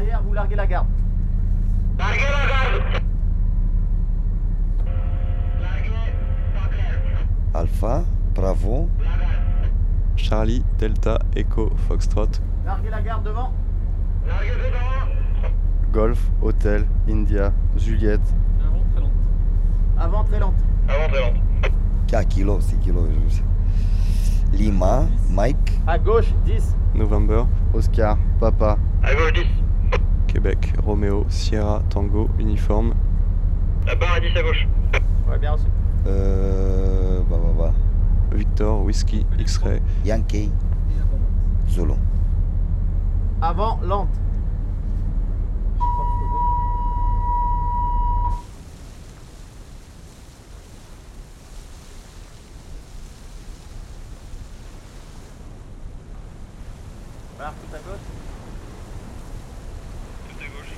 Derrière, vous larguez la garde. Larguez la garde Larguez, pas clair. Alpha, Bravo, Charlie, Delta, Echo, Foxtrot. Larguez la garde devant. Larguez devant Golf, Hôtel, India, Juliette. Avant très lente. Avant très lente. 4 kilos, 6 kilos. je sais. Lima, Mike, À gauche, 10. November, Oscar, Papa, À gauche 10. Québec, Romeo, Sierra, Tango, Uniforme. La barre à 10 à gauche. Ouais, bien reçu. euh, bah, bah, bah, Victor, Whiskey, X-Ray. Yankee, Zulu. Avant, lente. Voilà, tout à gauche. Tout à gauche.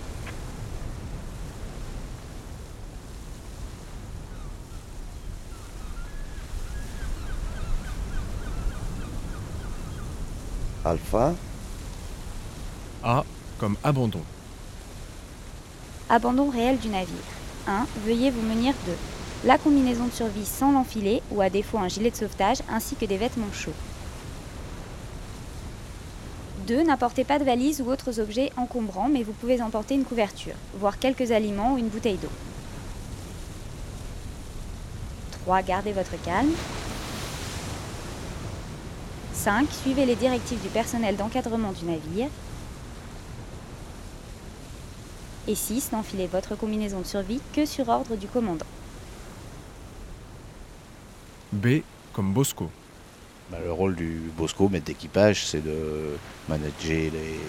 Alpha, A comme abandon. Abandon réel du navire. 1. Veuillez vous munir de la combinaison de survie sans l'enfiler ou à défaut un gilet de sauvetage ainsi que des vêtements chauds. 2. N'apportez pas de valise ou autres objets encombrants mais vous pouvez emporter une couverture, voire quelques aliments ou une bouteille d'eau. 3. Gardez votre calme. 5. Suivez les directives du personnel d'encadrement du navire. Et 6. N'enfilez votre combinaison de survie que sur ordre du commandant. B comme Bosco. Bah, le rôle du Bosco, maître d'équipage, c'est de manager les-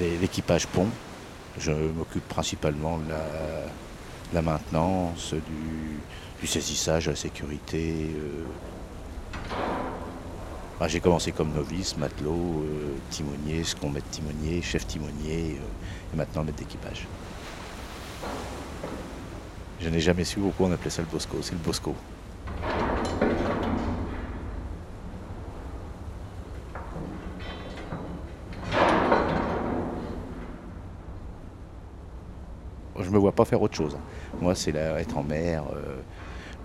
les- l'équipage pont. Je m'occupe principalement de la, maintenance, du, du saisissage, de la sécurité. euh. Bah, J'ai commencé comme novice, matelot, euh, timonier, ce qu'on met timonier, chef timonier, euh, et maintenant maître d'équipage. Je n'ai jamais su pourquoi on appelait ça le Bosco, c'est le Bosco. Je me vois pas faire autre chose. Moi, c'est être en mer. euh,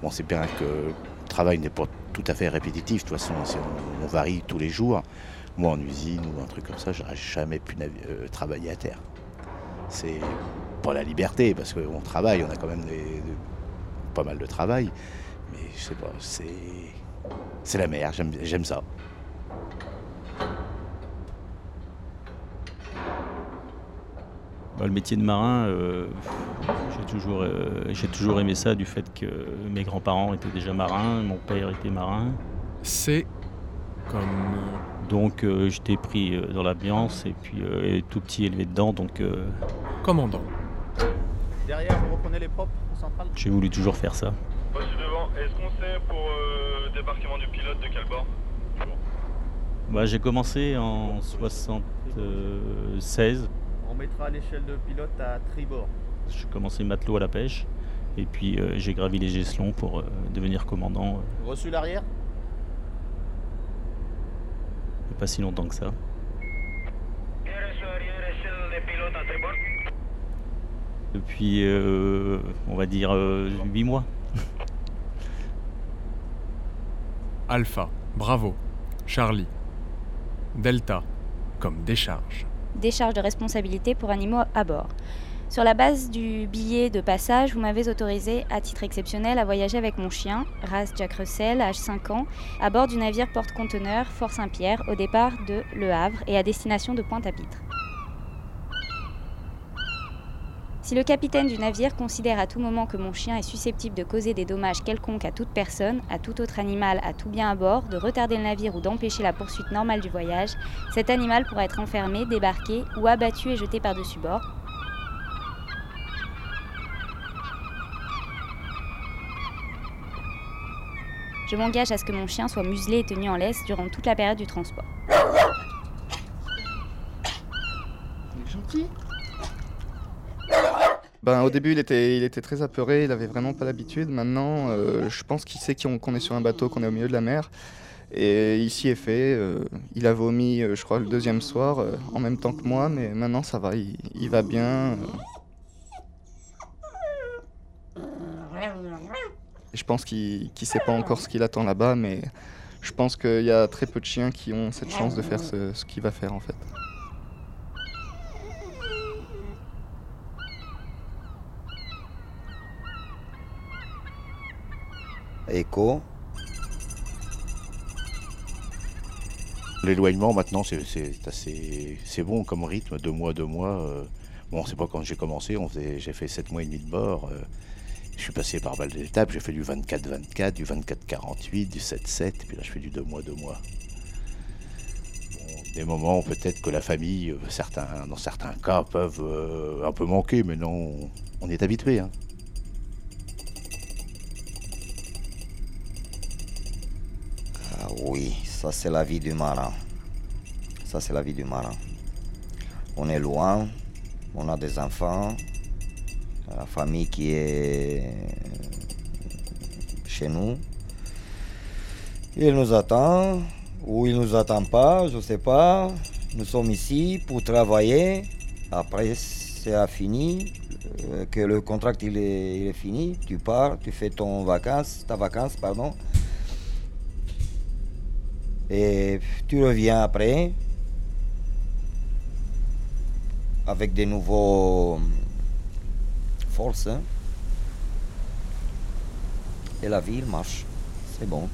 bon, c'est bien que le travail n'est pas tout à fait répétitif. De toute façon, on, on varie tous les jours. Moi, en usine ou un truc comme ça, j'aurais jamais pu euh, travailler à terre. C'est pas la liberté, parce qu'on travaille, on a quand même pas mal de travail. Mais je sais pas, c'est c'est la mer, j'aime j'aime ça. Bah, le métier de marin, euh, j'ai toujours, euh, j'ai toujours aimé ça du fait que mes grands-parents étaient déjà marins, mon père était marin. C comme Donc euh, j'étais pris euh, dans l'ambiance et puis euh, et tout petit élevé dedans, donc euh, commandant. Derrière, vous reprenez les propres en centrale? j'ai voulu toujours faire ça. Poste devant. Est-ce qu'on sait pour euh, débarquement du pilote de quel bord Bah, j'ai commencé en 76, On mettra l'échelle de pilote à tribord. J'ai commencé matelot à la pêche et puis euh, j'ai gravi les échelons pour euh, devenir commandant euh, Reçu l'arrière? il y a pas si longtemps que ça. Depuis, euh, on va dire, 8 mois. Alpha, Bravo, Charlie. Delta comme décharge. Décharge de responsabilité pour animaux à bord. Sur la base du billet de passage, vous m'avez autorisé, à titre exceptionnel, à voyager avec mon chien, race Jack Russell, âge 5 ans, à bord du navire porte-conteneur Fort Saint-Pierre, au départ de Le Havre et à destination de Pointe-à-Pitre. Si le capitaine du navire considère à tout moment que mon chien est susceptible de causer des dommages quelconques à toute personne, à tout autre animal, à tout bien à bord, de retarder le navire ou d'empêcher la poursuite normale du voyage, cet animal pourra être enfermé, débarqué ou abattu et jeté par-dessus bord. Je m'engage à ce que mon chien soit muselé et tenu en laisse durant toute la période du transport. Ben, au début, il était, il était très apeuré, il avait vraiment pas l'habitude. Maintenant, euh, je pense qu'il sait qu'on est sur un bateau, qu'on est au milieu de la mer. Et ici est fait. euh, il a vomi, euh, je crois, le deuxième soir, en même temps que moi, mais maintenant ça va, il, il va bien. Et Je pense qu'il ne sait pas encore ce qu'il attend là-bas, mais je pense qu'il y a très peu de chiens qui ont cette chance de faire ce, ce qu'il va faire en fait. Echo. L'éloignement maintenant c'est assez c'est bon comme rythme, deux mois, deux mois. euh, bon c'est pas quand j'ai commencé, on faisait j'ai fait sept mois et demi de bord. euh, je suis passé par balle d'étape, j'ai fait du 24-24, du 24-48, du 7-7, puis là je fais du deux mois, deux mois. Bon, des moments peut-être que la famille, euh, dans certains cas, peuvent euh, un peu manquer, mais non, on est habitué. Hein. Ah oui, ça c'est la vie du marin. Ça c'est la vie du marin. On est loin, on a des enfants, la famille qui est chez nous. Il nous attend, ou il nous attend pas, je sais pas. Nous sommes ici pour travailler. Après c'est fini, euh, que le contrat il est, il est fini, tu pars, tu fais ton vacances, ta vacance, pardon. Et tu reviens après avec des nouveaux Et la il marche. C'est bon.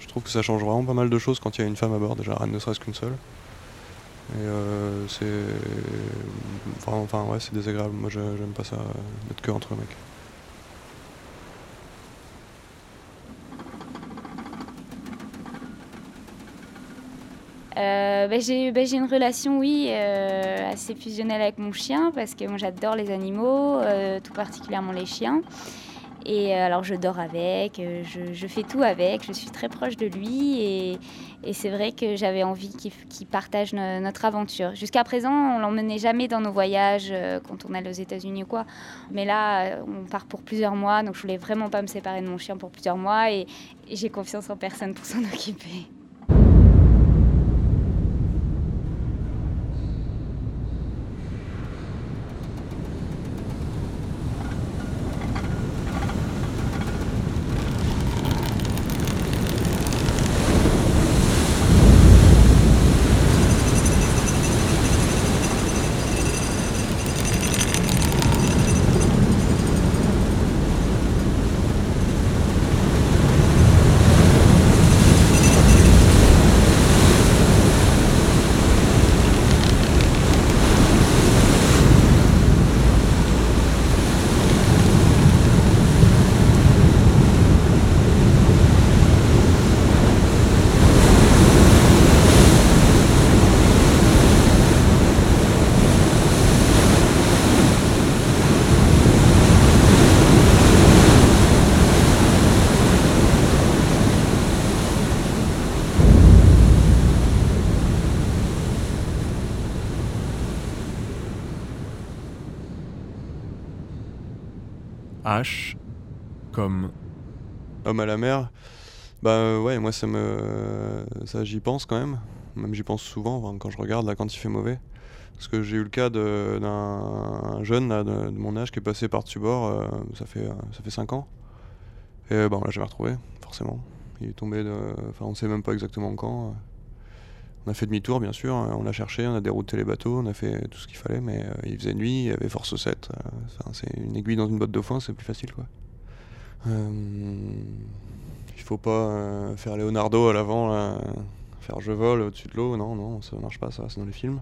Je trouve que ça change vraiment pas mal de choses quand il y a une femme à bord, déjà, ne serait-ce qu'une seule. Et euh, c'est. Ouais, c'est désagréable. Moi, j'aime pas ça, euh, d'être que entre mecs. Euh, bah, j'ai bah, j'ai une relation, oui, euh, assez fusionnelle avec mon chien parce que moi j'adore les animaux, euh, tout particulièrement les chiens. Et euh, alors je dors avec, euh, je, fais tout avec, je suis très proche de lui et, c'est vrai que j'avais envie qu'il partage no- notre aventure. Jusqu'à présent, on l'emmenait jamais dans nos voyages euh, quand on allait aux États-Unis ou quoi. Mais là, on part pour plusieurs mois, donc je voulais vraiment pas me séparer de mon chien pour plusieurs mois et j'ai confiance en personne pour s'en occuper. H comme Homme à la mer, bah euh, ouais, moi ça me. Ça j'y pense quand même. Même j'y pense souvent quand je regarde là quand il fait mauvais. Parce que j'ai eu le cas d'un jeune de, mon âge qui est passé par-dessus bord, euh, ça fait ça fait 5 ans. Et euh, bon là j'avais retrouvé, forcément. Il est tombé de. Enfin on sait même pas exactement quand. On a fait demi-tour bien sûr, on l'a cherché, on a dérouté les bateaux, on a fait tout ce qu'il fallait, mais euh, il faisait nuit, il y avait force 7. euh, c'est une aiguille dans une botte de foin, c'est plus facile quoi. Euh, il faut pas euh, faire Leonardo à l'avant, faire je vole au-dessus de l'eau, non, non, ça marche pas ça, c'est dans les films.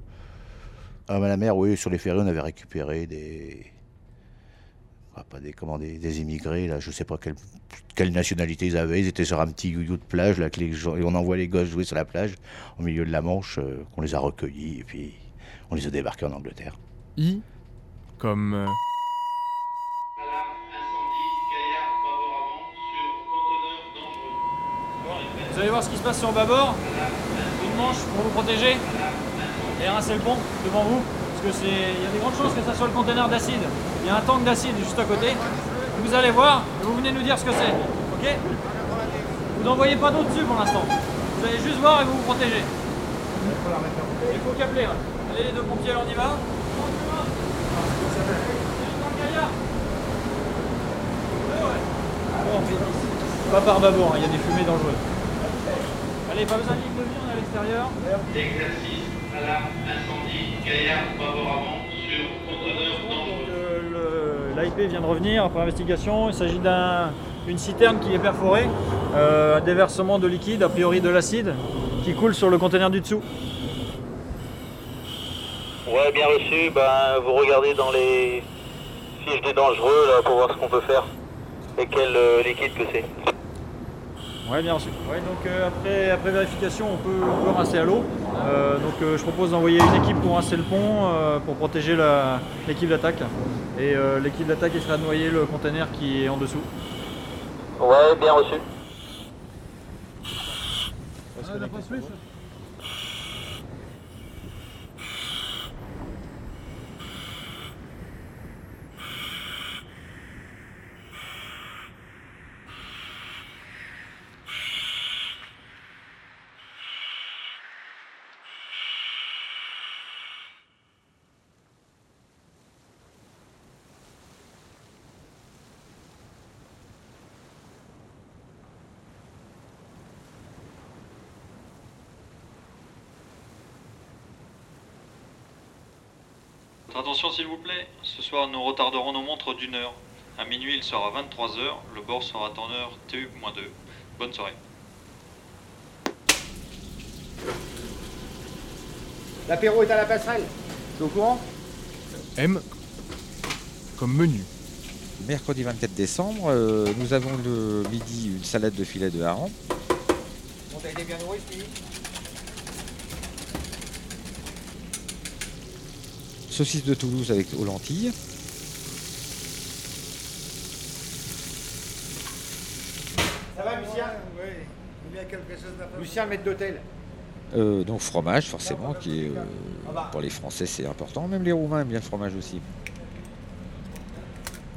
Ah, bah, la mer, oui, sur les ferries, on avait récupéré des. Ah, pas des, comment, des, des, immigrés, là, je sais pas quelle, nationalité ils avaient. Ils étaient sur un petit youyou de plage, là, que les, et on envoie les gosses jouer sur la plage, au milieu de la Manche, euh, qu'on les a recueillis, et puis on les a débarqués en Angleterre. I comme. Euh, vous allez voir ce qui se passe sur bâbord Une manche pour vous protéger. Et rincez le pont devant vous. Il y a des grandes chances que ça soit le conteneur d'acide. Il y a un tank d'acide juste à côté. Vous allez voir vous venez nous dire ce que c'est. Ok? Vous n'envoyez pas d'eau dessus pour l'instant. Vous allez juste voir et vous vous protégez. Il faut câbler. là. Allez les deux pompiers, on y va. Pas par bâbord, hein, il y a des fumées dangereuses. Allez, pas besoin de ligne de vie, on est à l'extérieur. Alarme, incendie, gaillard, avant, sur conteneur dangereux. L'AIP vient de revenir après investigation. Il s'agit d'une citerne qui est perforée, euh, un déversement de liquide, a priori de l'acide, qui coule sur le conteneur du dessous. Ouais, bien reçu. Ben, vous regardez dans les fiches des dangereux là, pour voir ce qu'on peut faire et quel euh, liquide que c'est. Ouais, bien reçu. Ouais, donc euh, après, après vérification, on peut, on peut rincer à l'eau. Euh, donc euh, je propose d'envoyer une équipe pour rincer le pont, euh, pour protéger la- l'équipe d'attaque. Et euh, l'équipe d'attaque il sera de noyer le conteneur qui est en dessous. Ouais, bien reçu. Votre attention s'il vous plaît, ce soir nous retarderons nos montres d'une heure. À minuit il sera 23h, le bord sera en heure TU-2. Bonne soirée. L'apéro est à la passerelle. T'es au courant? M comme menu. Mercredi 24 décembre, euh, nous avons le midi une salade de filet de hareng. Bon, t'as été bien nourri, Saucisse de Toulouse avec aux lentilles. Ça va, Lucien Oui. Il y a quelque chose Lucien, maître d'hôtel. Euh, donc fromage forcément, qui est euh, pour les Français c'est important. Même les Roumains aiment bien le fromage aussi.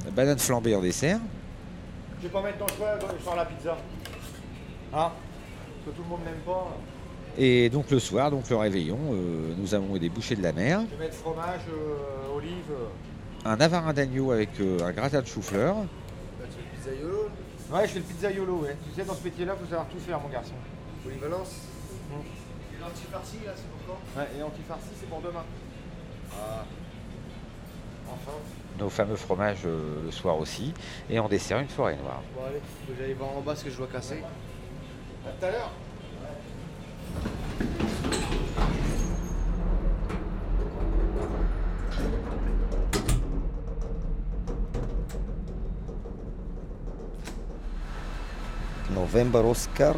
La banane flambée en dessert. Je vais pas mettre ton choix sur la pizza. Hein? Parce que tout le monde n'aime pas. Et donc le soir, donc le réveillon, euh, nous avons des bouchées de la mer, Je vais mettre fromage, euh, olive. un avarin d'agneau avec euh, un gratin de chou-fleur, Tu fais le pizzaiolo Ouais, je fais le pizzaiolo, ouais. Tu sais, dans ce métier-là, faut savoir tout faire, mon garçon. Polyvalence Et l'antifarci, là, c'est pour quand? Ouais, et l'antifarci, c'est pour demain. Ah. Enfin. nos fameux fromages euh, le soir aussi, et en dessert une forêt noire. Bon, allez, faut que j'aille voir en bas ce que je dois casser. À tout à l'heure. November Oscar,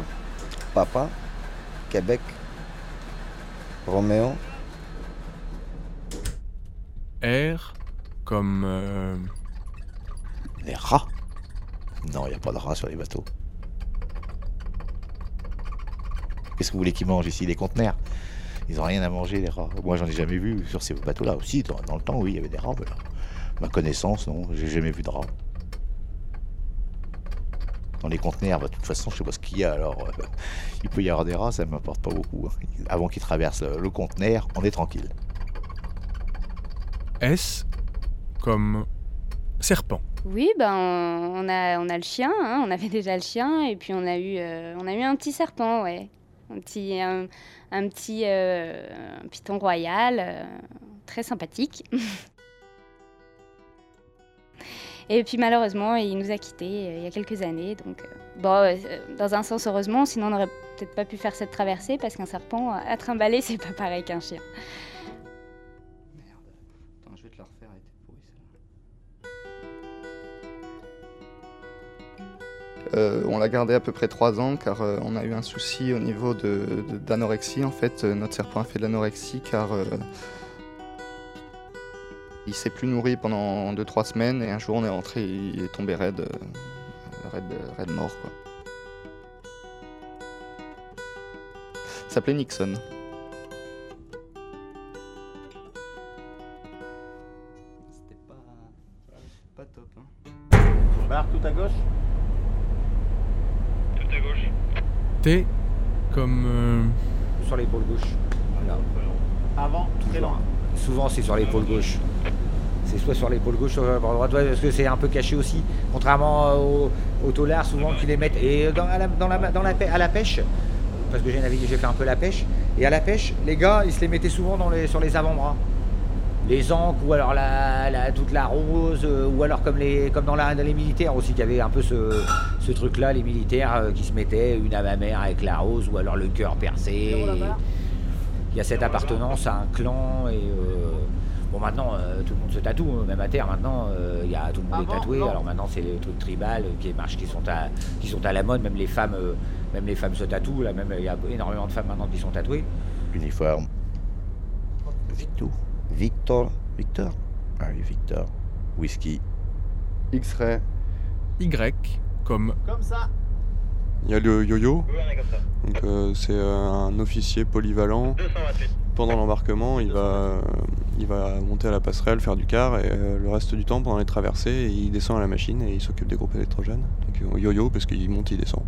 Papa, Québec, Roméo, R comme euh, Les rats Non, il n'y a pas de rats sur les bateaux. Qu'est-ce que vous voulez qu'ils mangent ici, les conteneurs? Ils n'ont rien à manger, les rats. Moi, j'en ai jamais vu sur ces bateaux-là aussi. Dans, dans le temps, oui, il y avait des rats. mais là, ma connaissance, non, j'ai jamais vu de rats. Dans les conteneurs, bah, de toute façon, je sais pas ce qu'il y a. Alors, euh, il peut y avoir des rats, ça ne m'importe pas beaucoup. hein. Avant qu'ils traversent le, le conteneur, on est tranquille. S comme serpent. Oui, ben on a, on a le chien, hein, on avait déjà le chien, et puis on a eu, euh, on a eu un petit serpent, ouais. Un petit, un, petit euh, python royal, euh, très sympathique. et puis malheureusement, il nous a quittés euh, il y a quelques années, donc bon, dans un sens heureusement, sinon on n'aurait peut-être pas pu faire cette traversée, parce qu'un serpent à trimballer, c'est pas pareil qu'un chien. Euh, on l'a gardé à peu près 3 ans car euh, on a eu un souci au niveau de- de- d'anorexie. En fait, Euh, notre serpent a fait de l'anorexie car il s'est plus nourri pendant 2-3 semaines et un jour on est rentré, il est tombé raide, raide, raide mort. Quoi. Il s'appelait Nixon. Pas top. Barre tout à gauche Tout à gauche. T comme. euh, Sur l'épaule gauche. Avant, très loin. Souvent, c'est sur l'épaule gauche. C'est soit sur l'épaule gauche, soit sur l'épaule droite, ouais, parce que c'est un peu caché aussi. Contrairement euh, aux, aux taulards, souvent, qui les mettent. Et dans, à, la, dans, la, dans la, à la pêche, parce que j'ai navigué, j'ai fait un peu la pêche, et à la pêche, les gars, ils se les mettaient souvent dans les, sur les avant-bras. Les ancres, ou alors la, la- toute la rose, euh, ou alors comme, les, comme dans, la, dans les militaires aussi, qu'il y avait un peu ce, ce truc-là, les militaires euh, qui se mettaient une à ma mère avec la rose, ou alors le cœur percé. Il y a cette appartenance à un clan et euh, bon maintenant euh, tout le monde se tatoue hein, même à terre maintenant euh, il y a tout le monde est Avant, tatoué non. alors maintenant c'est les trucs tribal qui marchent qui sont à qui sont à la mode même les femmes euh, même les femmes se tatouent là même il y a énormément de femmes maintenant qui sont tatouées Uniforme. Victor. Victor. Victor. Ah oui, Victor. Whisky. X-ray. Y comme. Comme ça. Il y a le yo-yo. Donc euh, c'est euh, un officier polyvalent. Pendant l'embarquement, il va, il va monter à la passerelle, faire du quart, et euh, le reste du temps, pendant les traversées, il descend à la machine et il s'occupe des groupes électrogènes. Donc yo-yo parce qu'il monte, il descend.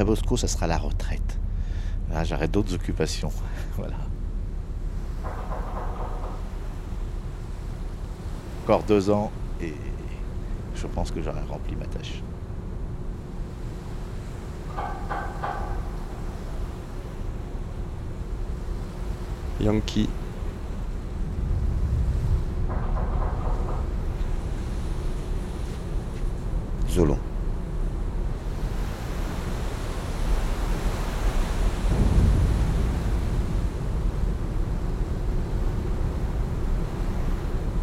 Après Bosco, ça sera la retraite. Là, j'arrête d'autres occupations. voilà. Encore deux ans et je pense que j'aurai rempli ma tâche. Yankee. Zolon.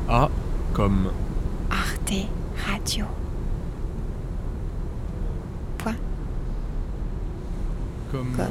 A comme. Arte Radio. Comme. euh,